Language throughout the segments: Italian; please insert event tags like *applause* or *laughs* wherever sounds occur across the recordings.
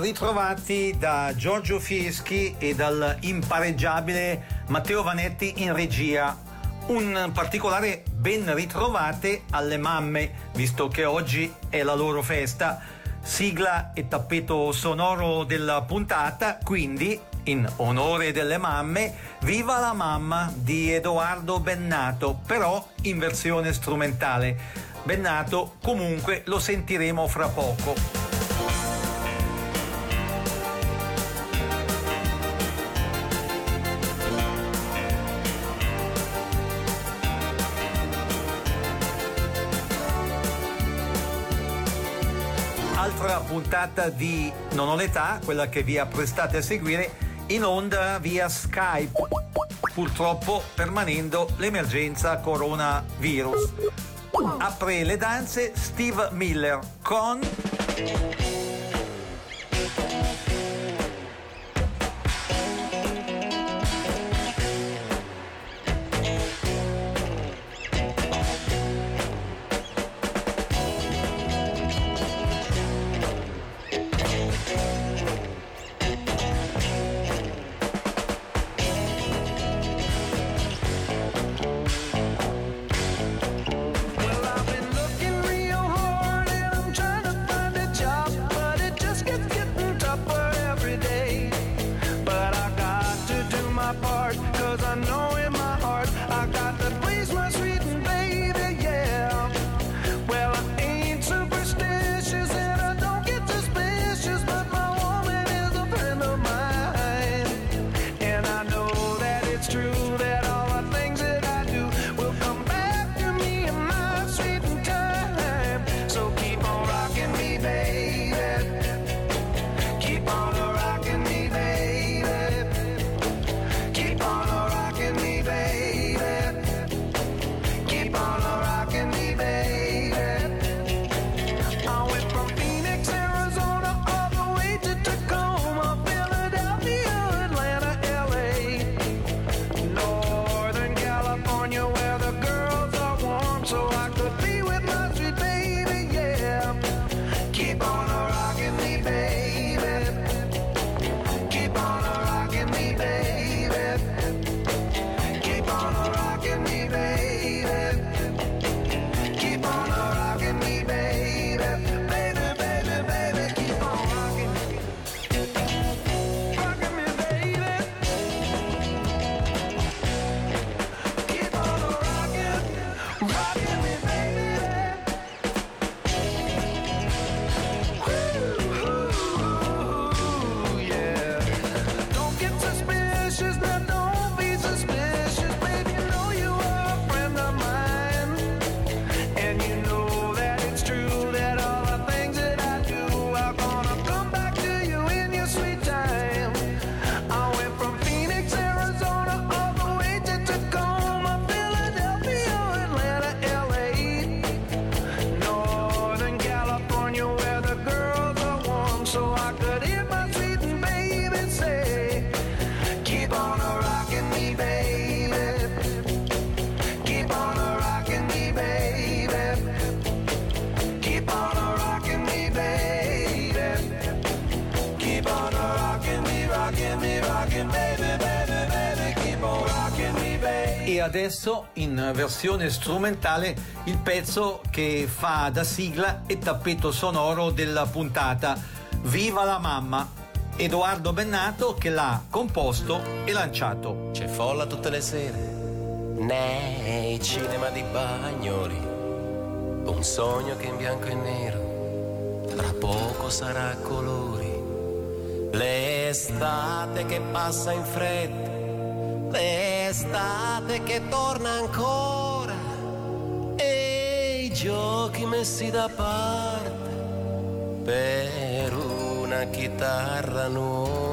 Ritrovati da Giorgio Fieschi e dal impareggiabile Matteo Vanetti in regia. Un particolare ben ritrovate alle mamme, visto che oggi è la loro festa. Sigla e tappeto sonoro della puntata, quindi in onore delle mamme, Viva la mamma di Edoardo Bennato, però in versione strumentale. Bennato comunque lo sentiremo fra poco. Puntata di Non ho l'età, quella che vi apprestate a seguire, in onda via Skype, purtroppo permanendo l'emergenza coronavirus. Apre le danze Steve Miller con... adesso in versione strumentale il pezzo che fa da sigla e tappeto sonoro della puntata Viva la mamma Edoardo Bennato che l'ha composto e lanciato. C'è folla tutte le sere nei cinema di Bagnoli, un sogno che in bianco e nero tra poco sarà a colori, l'estate che passa in fretta l'estate che torna ancora e i giochi messi da parte per una chitarra nuova.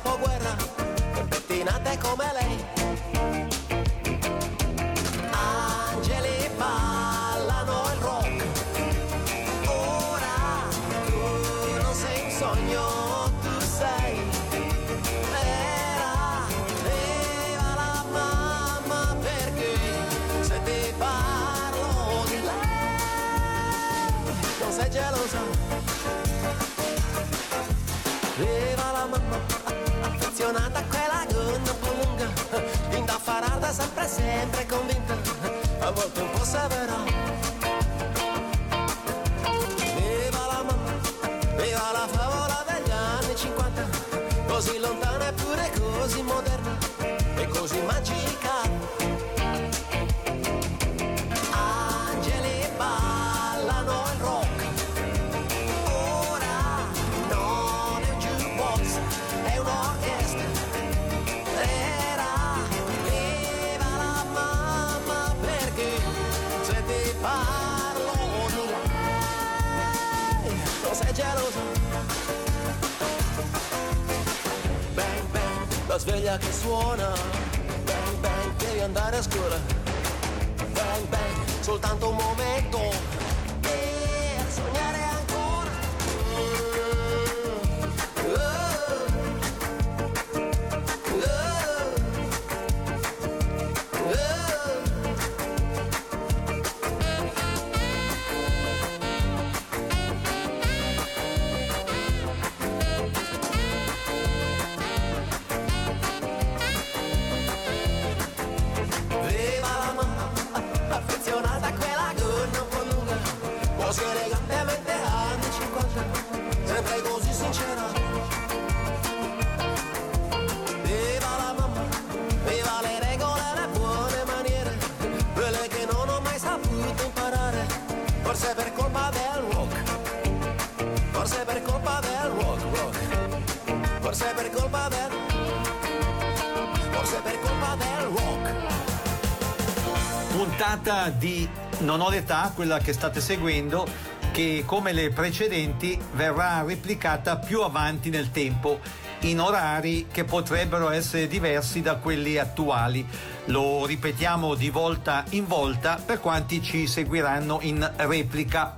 Del dopoguerra, appassionata quella gonna un po' lunga indaffarata sempre sempre convinta a volte un po' severa. Viva la mamma viva la favola degli anni 50 così lontana eppure così moderna e così magica sveglia che suona. Bang bang, devi andare a scuola. Bang bang, soltanto un momento puntata di Non ho l'età, quella che state seguendo, che come le precedenti verrà replicata più avanti nel tempo in orari che potrebbero essere diversi da quelli attuali. Lo ripetiamo di volta in volta per quanti ci seguiranno in replica.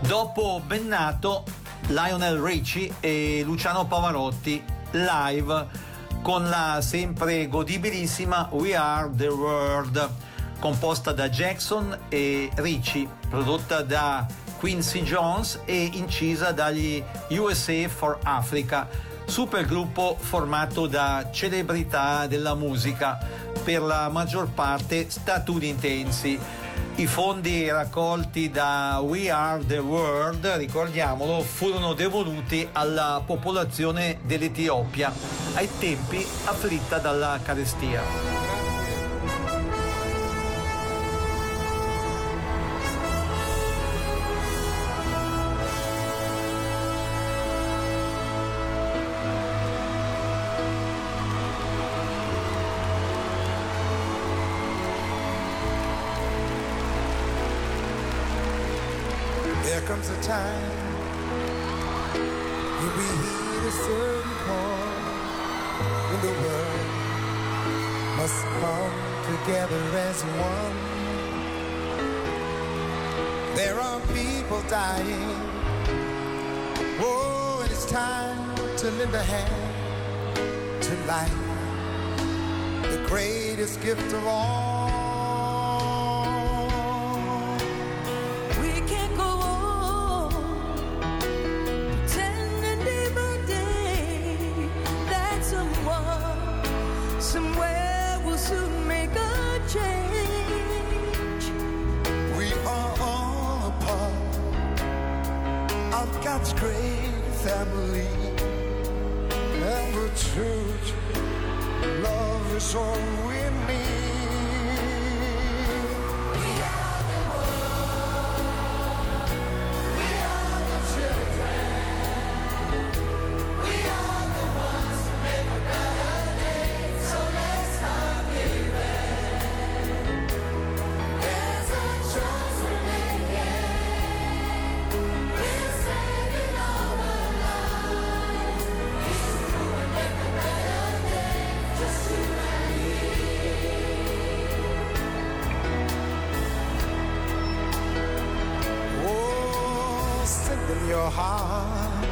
Dopo Bennato, Lionel Ricci e Luciano Pavarotti live con la sempre godibilissima We Are the World composta da Jackson e Ricci, prodotta da Quincy Jones e incisa dagli USA for Africa, supergruppo formato da celebrità della musica, per la maggior parte statunitensi. I fondi raccolti da We Are the World, ricordiamolo, furono devoluti alla popolazione dell'Etiopia, ai tempi afflitta dalla carestia. comes a time when we hit a certain point when the world must come together as one. There are people dying. Oh, and it's time to lend a hand to life, the greatest gift of all. Your heart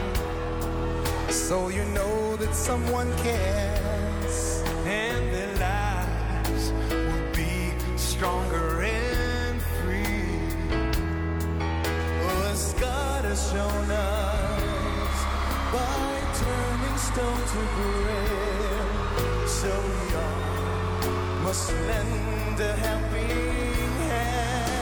so you know that someone cares and their lives will be stronger and free. Oh, as God has shown us by turning stone to bread, so we all must lend a helping hand.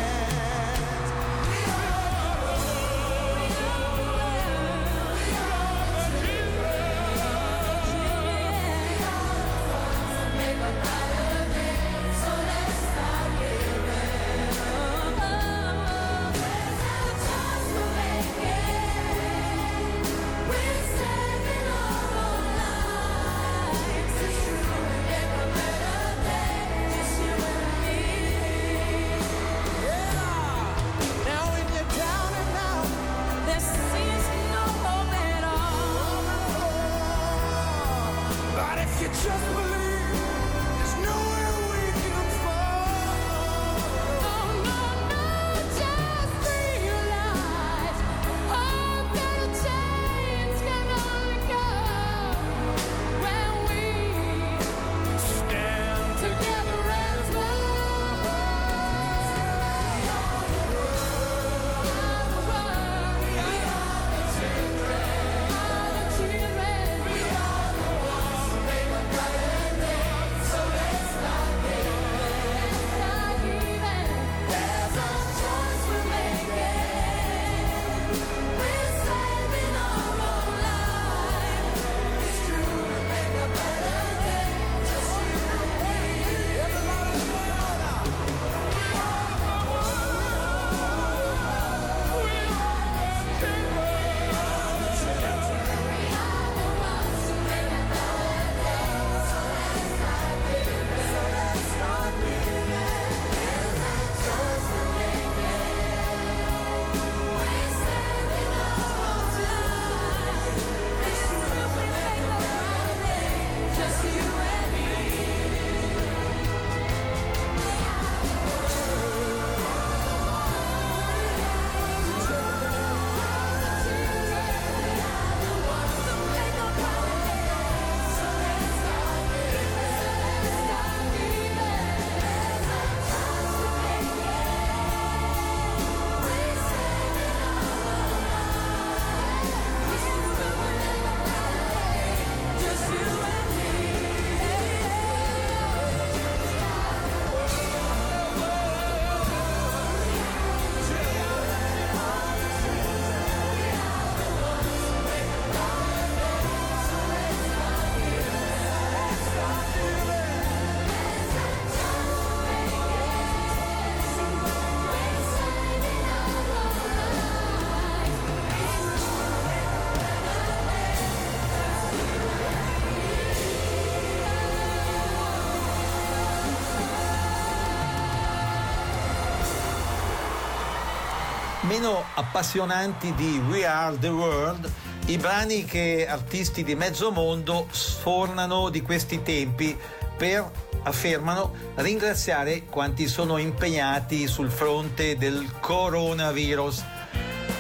Meno appassionanti di We Are the World, i brani che artisti di mezzo mondo sfornano di questi tempi per, affermano, ringraziare quanti sono impegnati sul fronte del coronavirus.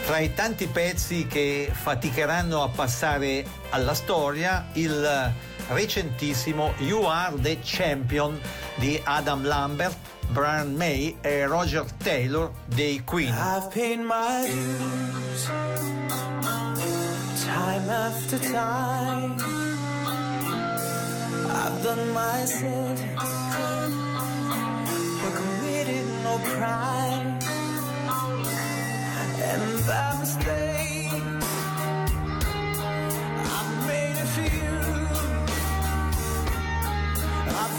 Tra i tanti pezzi che faticheranno a passare alla storia, il recentissimo You Are the Champion di Adam Lambert, Brian May e Roger Taylor dei Queen. I've paid my dues time after time. I've done my sentence, but committed no crime. And by mistake,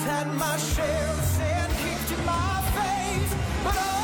had my share of sin kicked in my face, but I've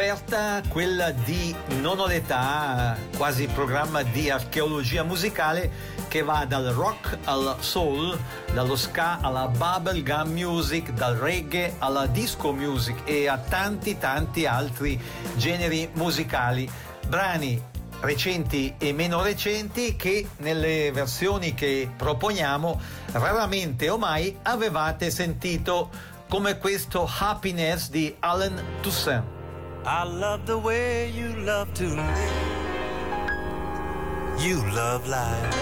offerta quella di Non ho l'età, quasi programma di archeologia musicale che va dal rock al soul, dallo ska alla bubblegum music, dal reggae alla disco music e a tanti tanti altri generi musicali. Brani recenti e meno recenti che nelle versioni che proponiamo raramente o mai avevate sentito come questo Happiness di Alan Toussaint. I love the way you love to live. You love life.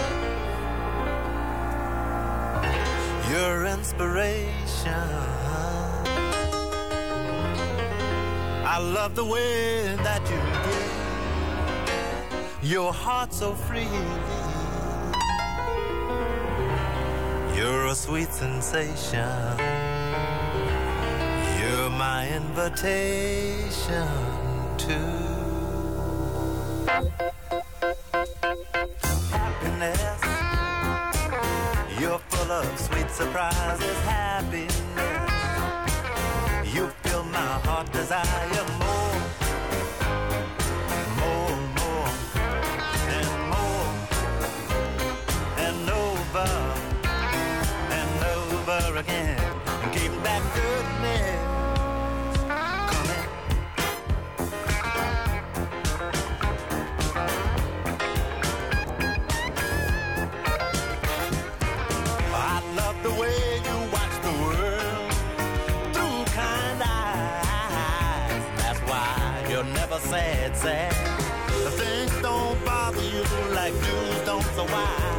Your inspiration. I love the way that you give. Your heart so free. You're a sweet sensation. My invitation to happiness. You're full of sweet surprises, happiness. You fill my heart desire more, sad, things don't bother you like news don't so wise.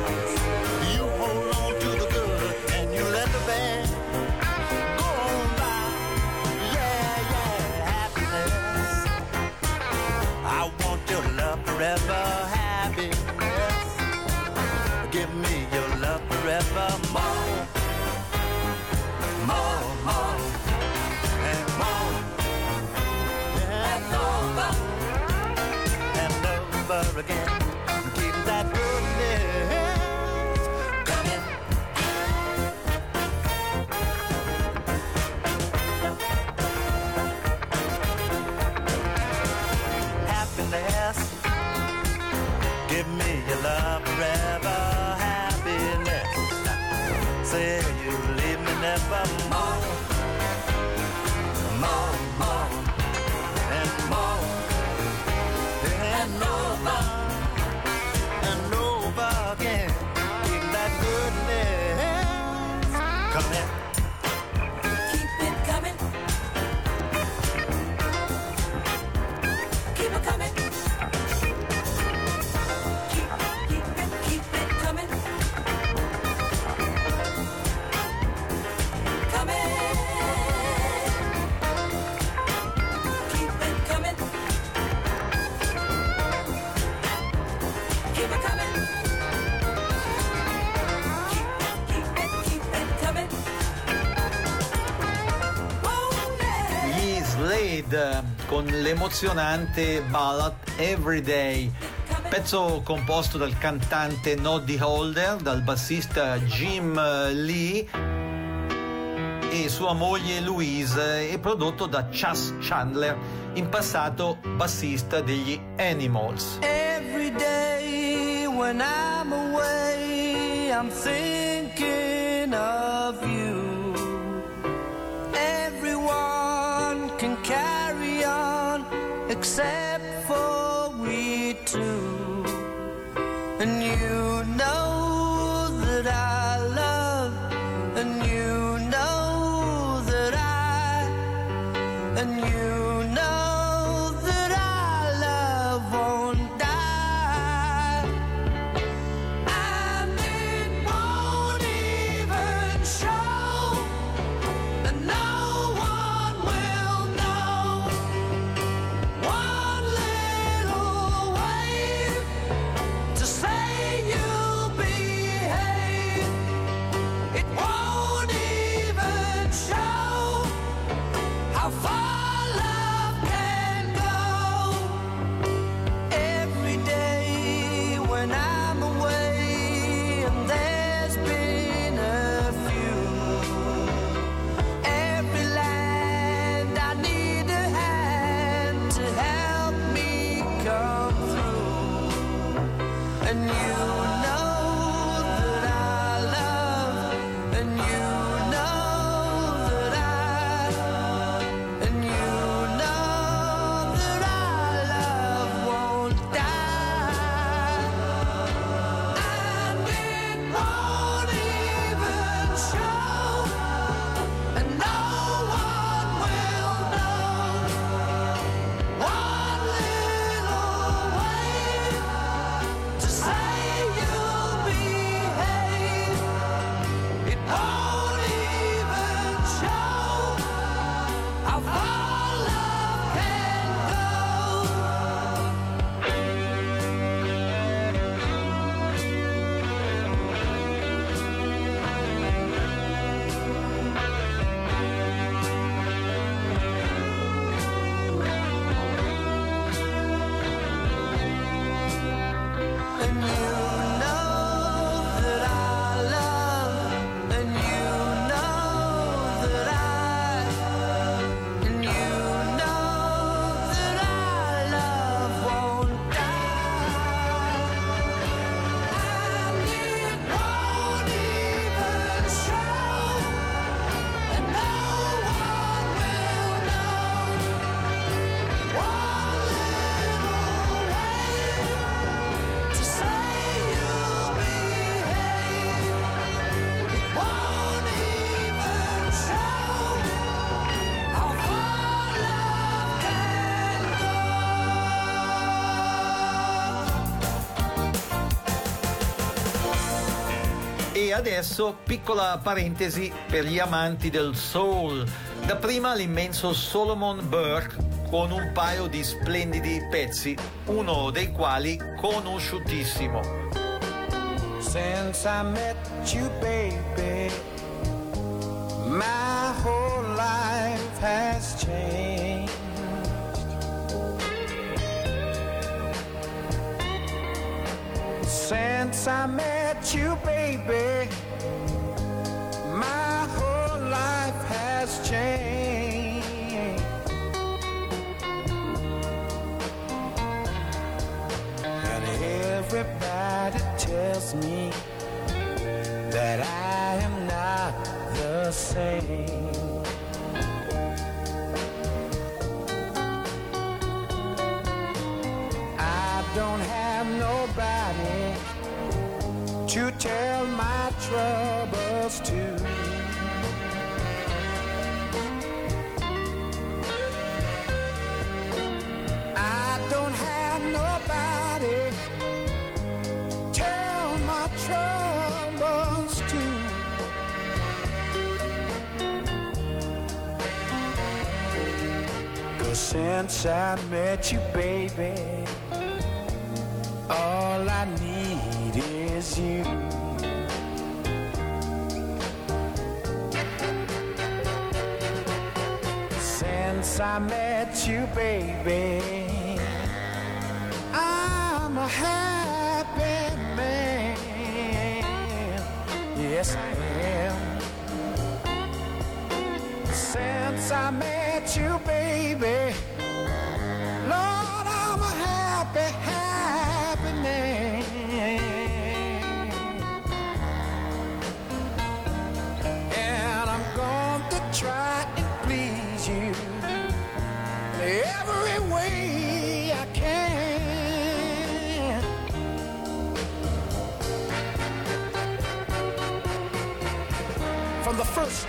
Con l'emozionante ballad Everyday, pezzo composto dal cantante Noddy Holder, dal bassista Jim Lee e sua moglie Louise e prodotto da Chas Chandler, in passato bassista degli Animals. Every day when I'm away, I'm thinking of you. Everyone can on except for we two. Adesso piccola parentesi per gli amanti del soul. Dapprima l'immenso Solomon Burke con un paio di splendidi pezzi, uno dei quali conosciutissimo. Since I met you, baby, my whole life has changed. Since I met you, baby, my whole life has changed. And everybody tells me that I am not the same. Tell my troubles to. I don't have nobody tell my troubles to. Cause since I met you, baby, Since I met you, baby, I'm a happy man. Yes, I am. Since I met you, baby,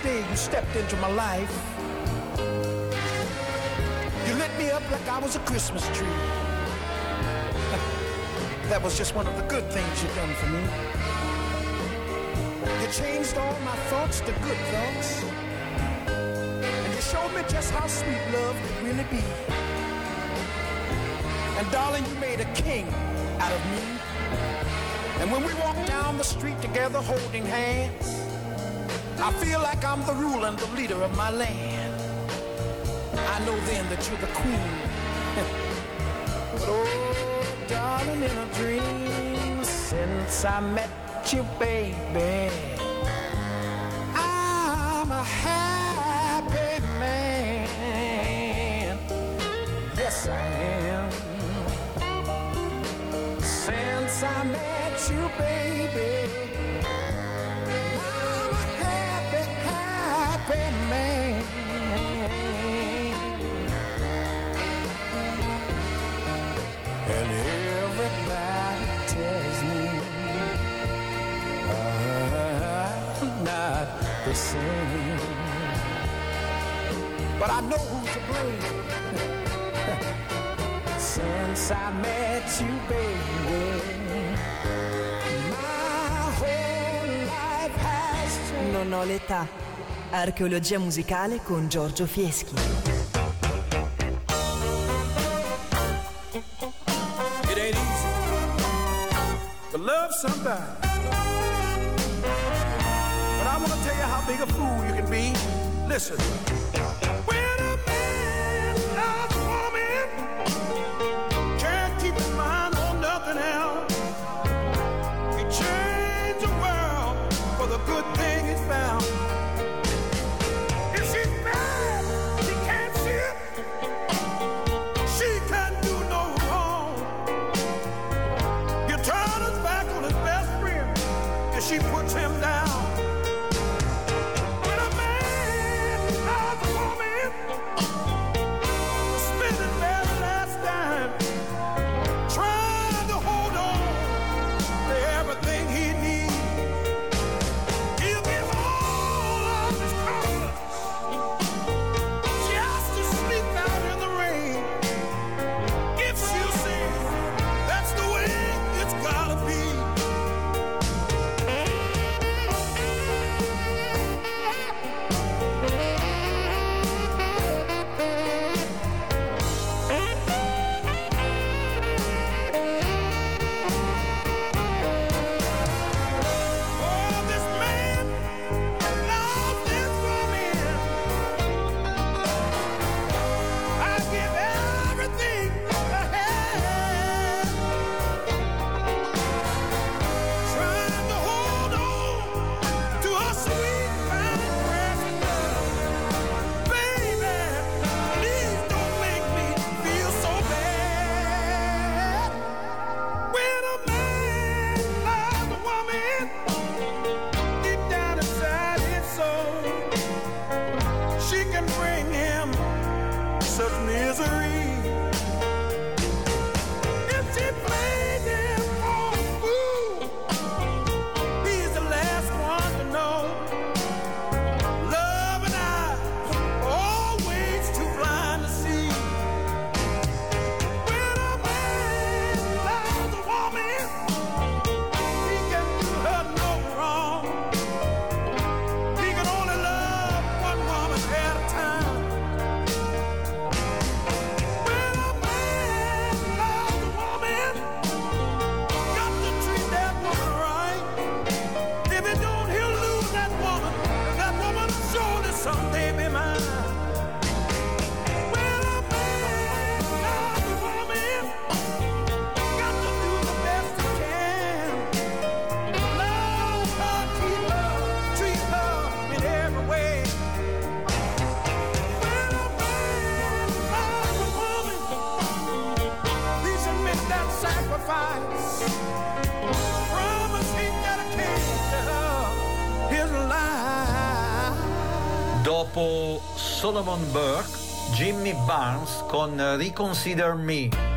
day you stepped into my life, you lit me up like I was a Christmas tree. *laughs* that was just one of the good things you've done for me. You changed all my thoughts to good thoughts. And you showed me just how sweet love could really be. And darling, you made a king out of me. And when we walk down the street together holding hands, I feel like I'm the ruler and the leader of my land. I know then that you're the queen. *laughs* but oh, darling, in a dream, since I met you, baby, I'm a happy man. Yes, I am. Since I met you, baby, sing. But I know who's to blame. *laughs* Since I met you, baby, my whole life has changed. Non ho l'età. Archeologia musicale con Giorgio Fieschi. It ain't easy to love somebody. how big a fool you can be. Listen. Dopo Solomon Burke, Jimmy Barnes con Reconsider Me.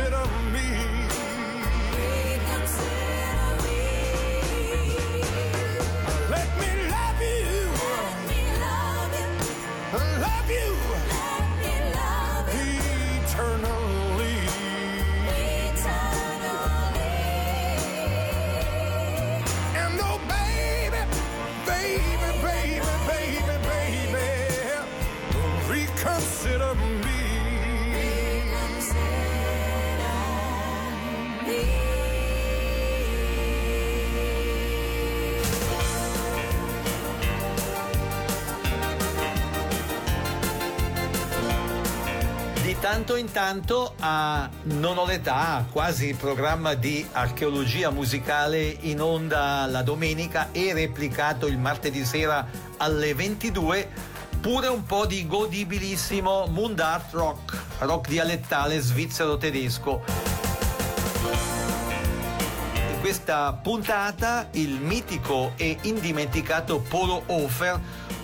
sit up Intanto, in a Non ho l'età, quasi programma di archeologia musicale in onda la domenica e replicato il martedì sera alle 22 pure un po' di godibilissimo Mund Art Rock, rock dialettale svizzero-tedesco. In questa puntata il mitico e indimenticato Polo Hofer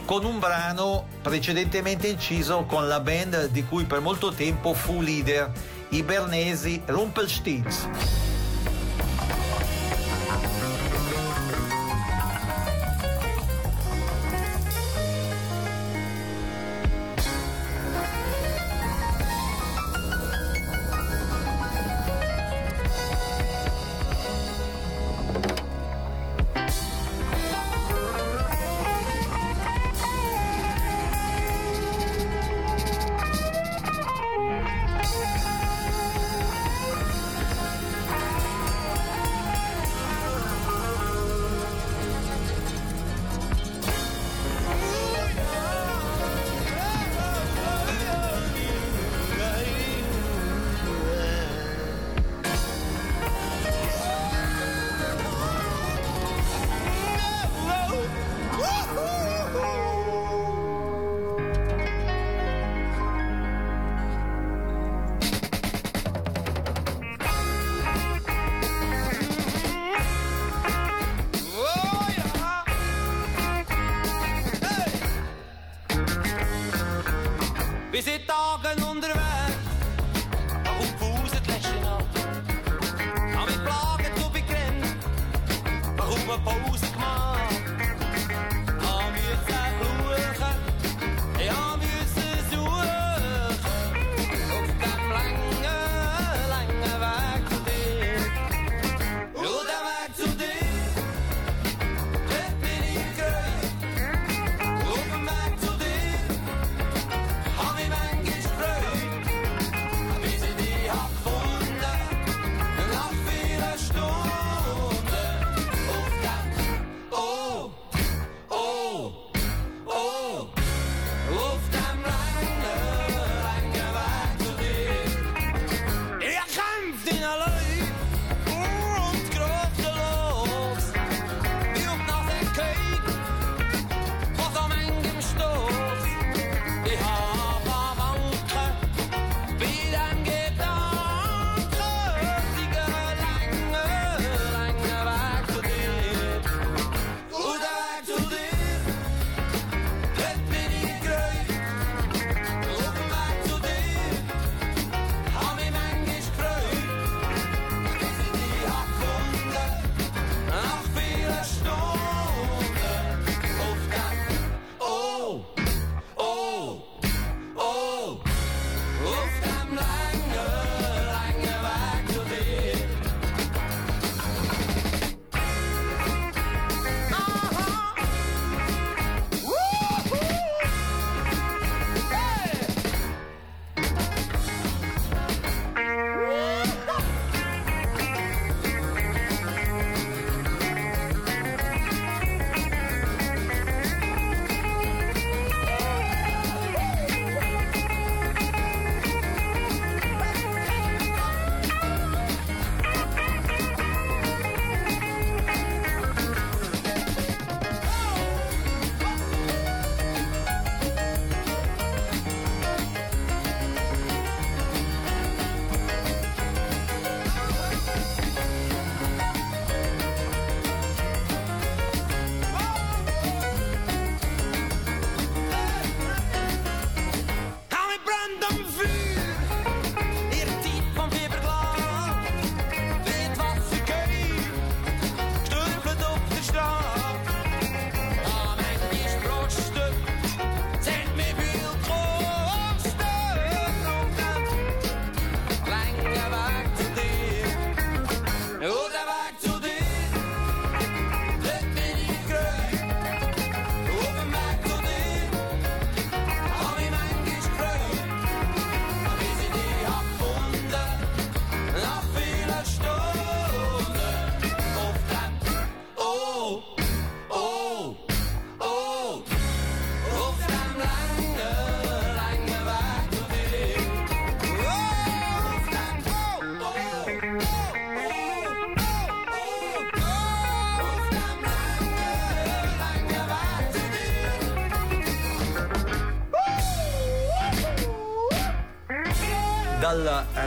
con un brano precedentemente inciso con la band di cui per molto tempo fu leader, i bernesi Rumpelstilz.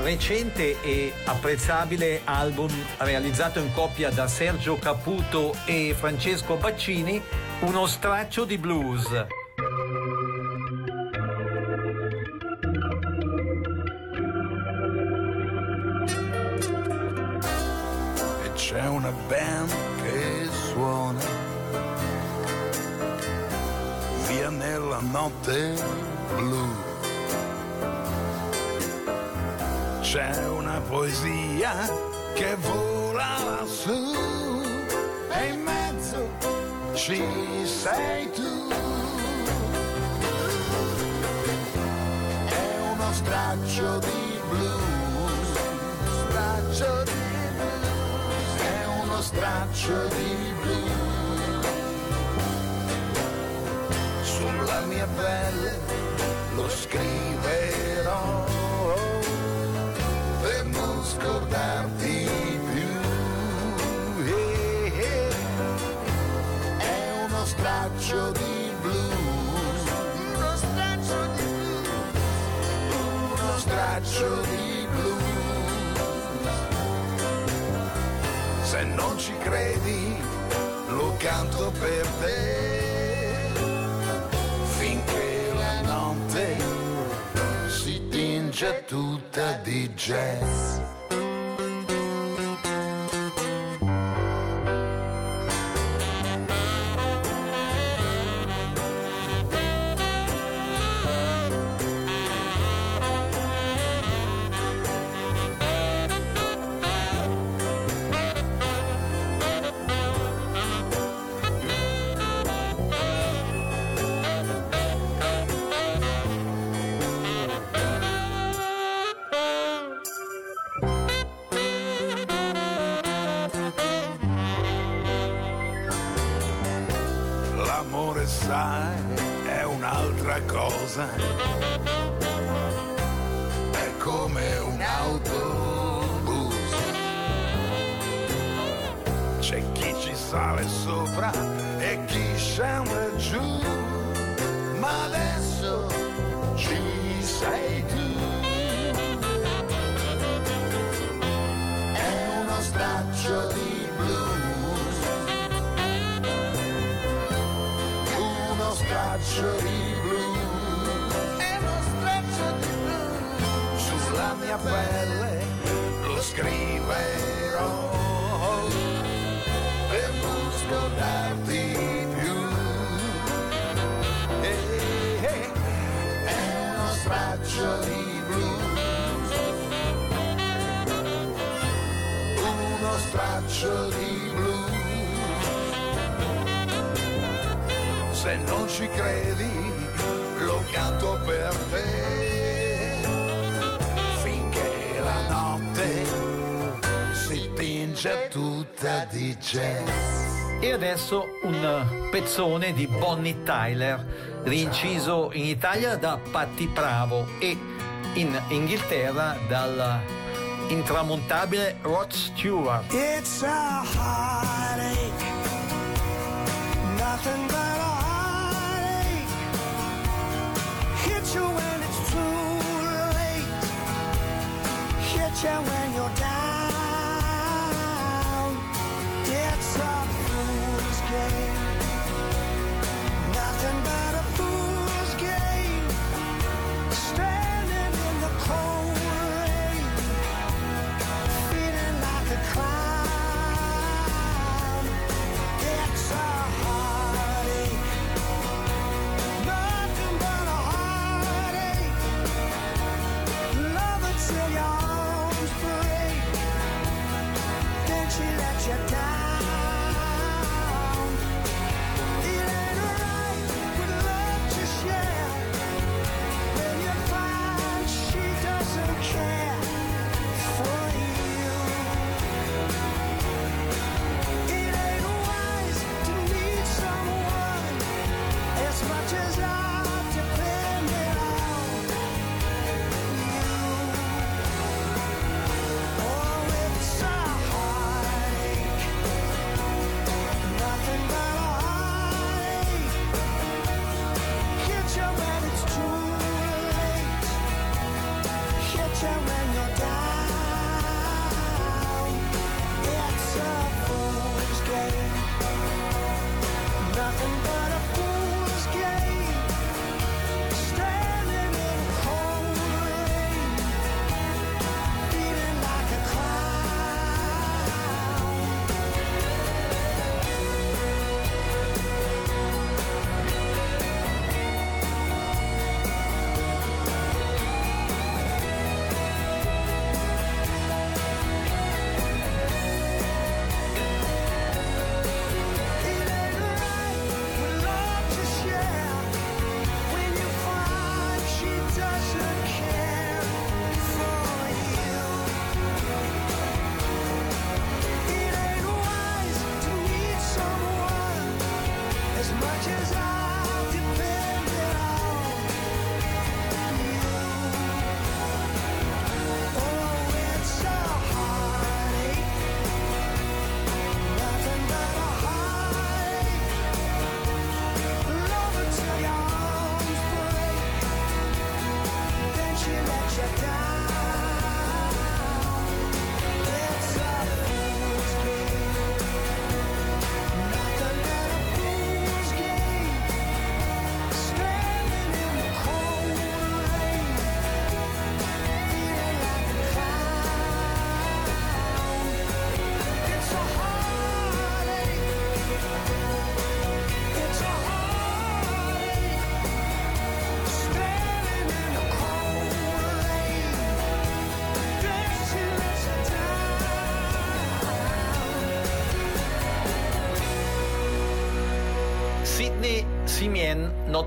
Recente e apprezzabile album realizzato in coppia da Sergio Caputo e Francesco Baccini, Uno straccio di blues. Poesia che vola lassù e in mezzo ci sei tu. È uno straccio di blues, straccio di blues, è uno straccio di blues. Sulla mia pelle lo scriverò straccio di blues, uno straccio di blues, uno straccio di blues. Se non ci credi, lo canto per te, finché la notte si tinge tutta di jazz. Di blues. straccio di blu. E uno straccio di blu. Sulla mia pelle lo scriverò. Per non scordarti più. Eh, è uno straccio di blu di blu se non ci credi, lo canto per te. Finché la notte si tinge tutta di jazz. E adesso un pezzone di Bonnie Tyler, rinciso in Italia da Patti Bravo e in Inghilterra dal intramontabile Rod Stewart. It's a heartache, nothing when you're down.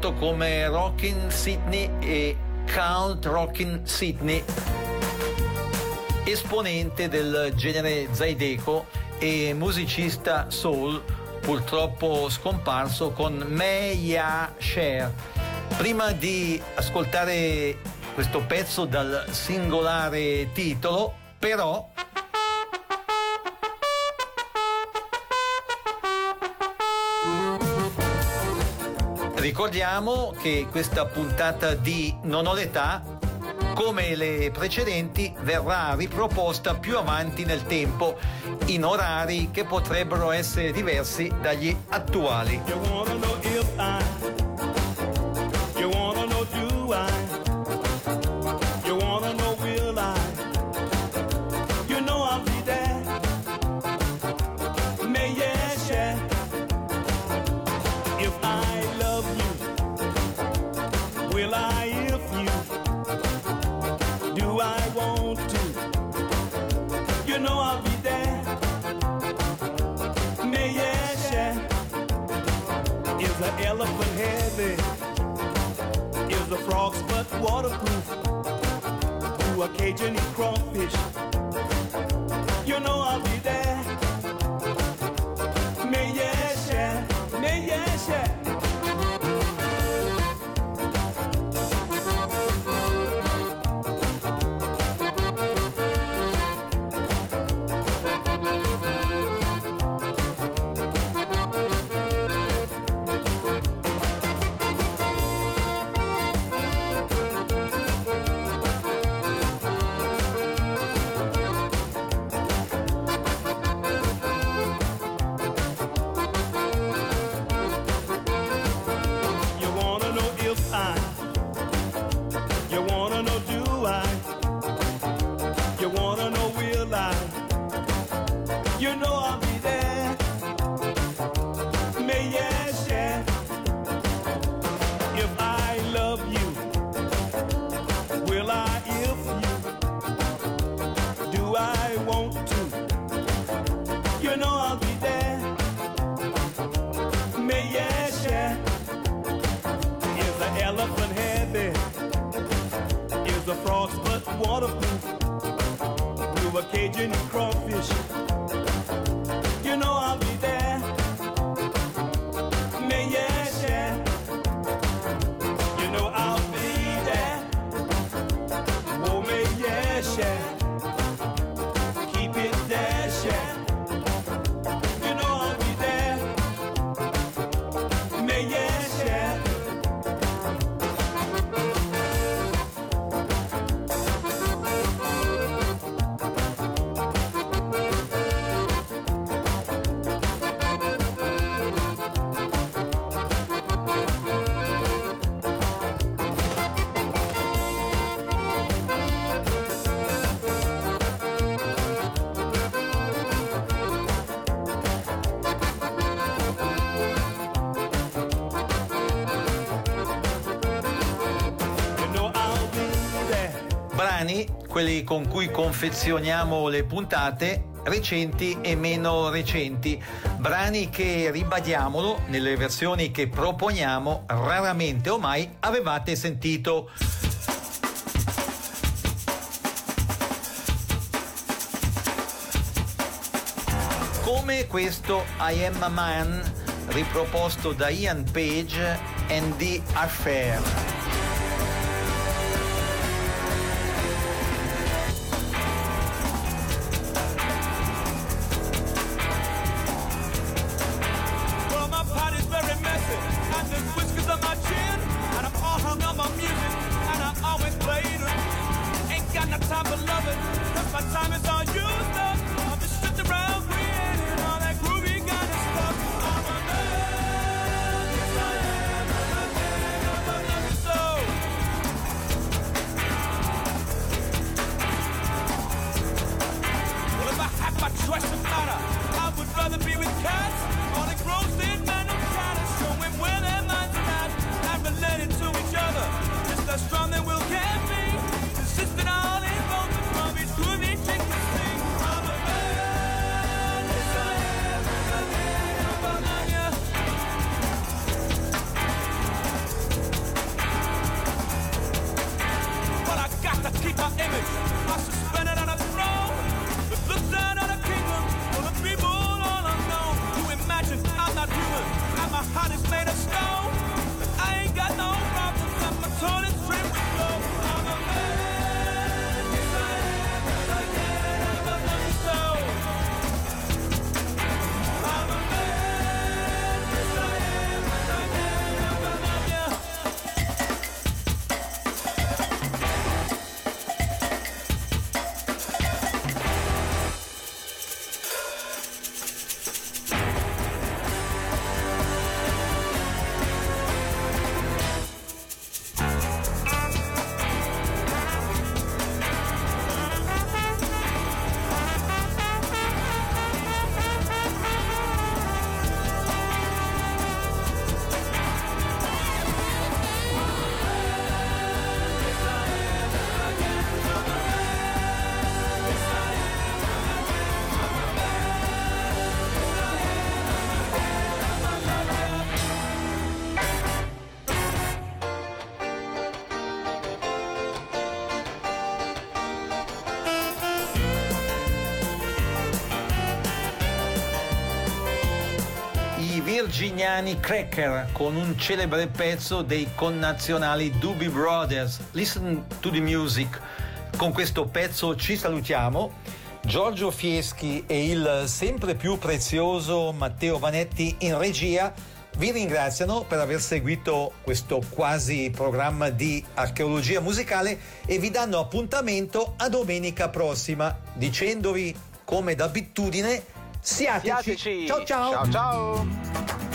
noto come Rockin' Sydney e Count Rockin' Sydney, esponente del genere Zaideco e musicista soul, purtroppo scomparso con Meia Cher. Prima di ascoltare questo pezzo dal singolare titolo, però ricordiamo che questa puntata di Non ho l'età come le precedenti, verrà riproposta più avanti nel tempo, in orari che potrebbero essere diversi dagli attuali. frogs, but waterproof to a Cajun crawfish. You know I'll be quelli con cui confezioniamo le puntate recenti e meno recenti, brani che, ribadiamolo, nelle versioni che proponiamo raramente o mai avevate sentito. Come questo I Am a Man riproposto da Ian Page and The Affair. virginiani Cracker con un celebre pezzo dei connazionali Doobie Brothers, Listen to the Music. Con questo pezzo ci salutiamo. Giorgio Fieschi e il sempre più prezioso Matteo Vanetti in regia vi ringraziano per aver seguito questo quasi programma di archeologia musicale e vi danno appuntamento a domenica prossima dicendovi come d'abitudine Siateci. Siateci. Ciao ciao. Ciao ciao.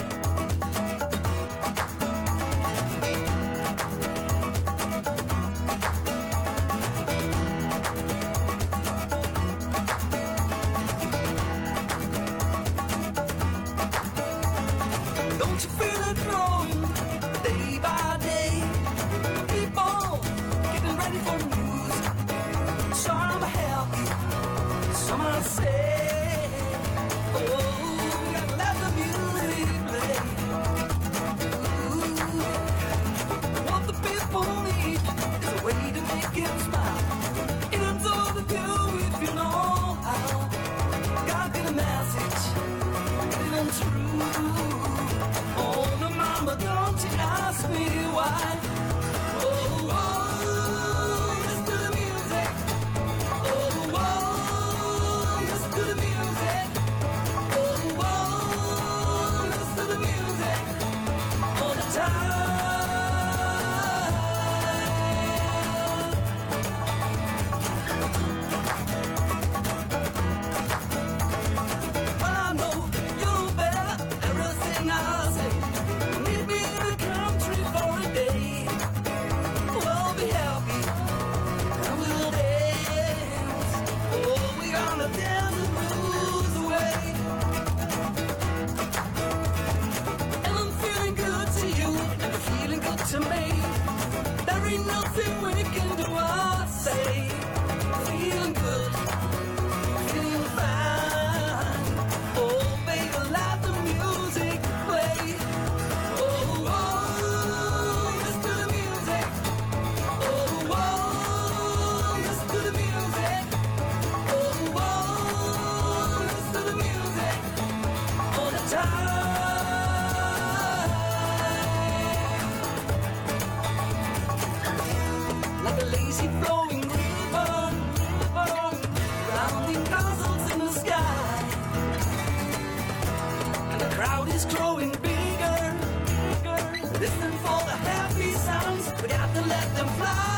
to me. There ain't nothing we can do or say. Feeling good, feeling fine. Listen for the happy sounds, we have to let them fly.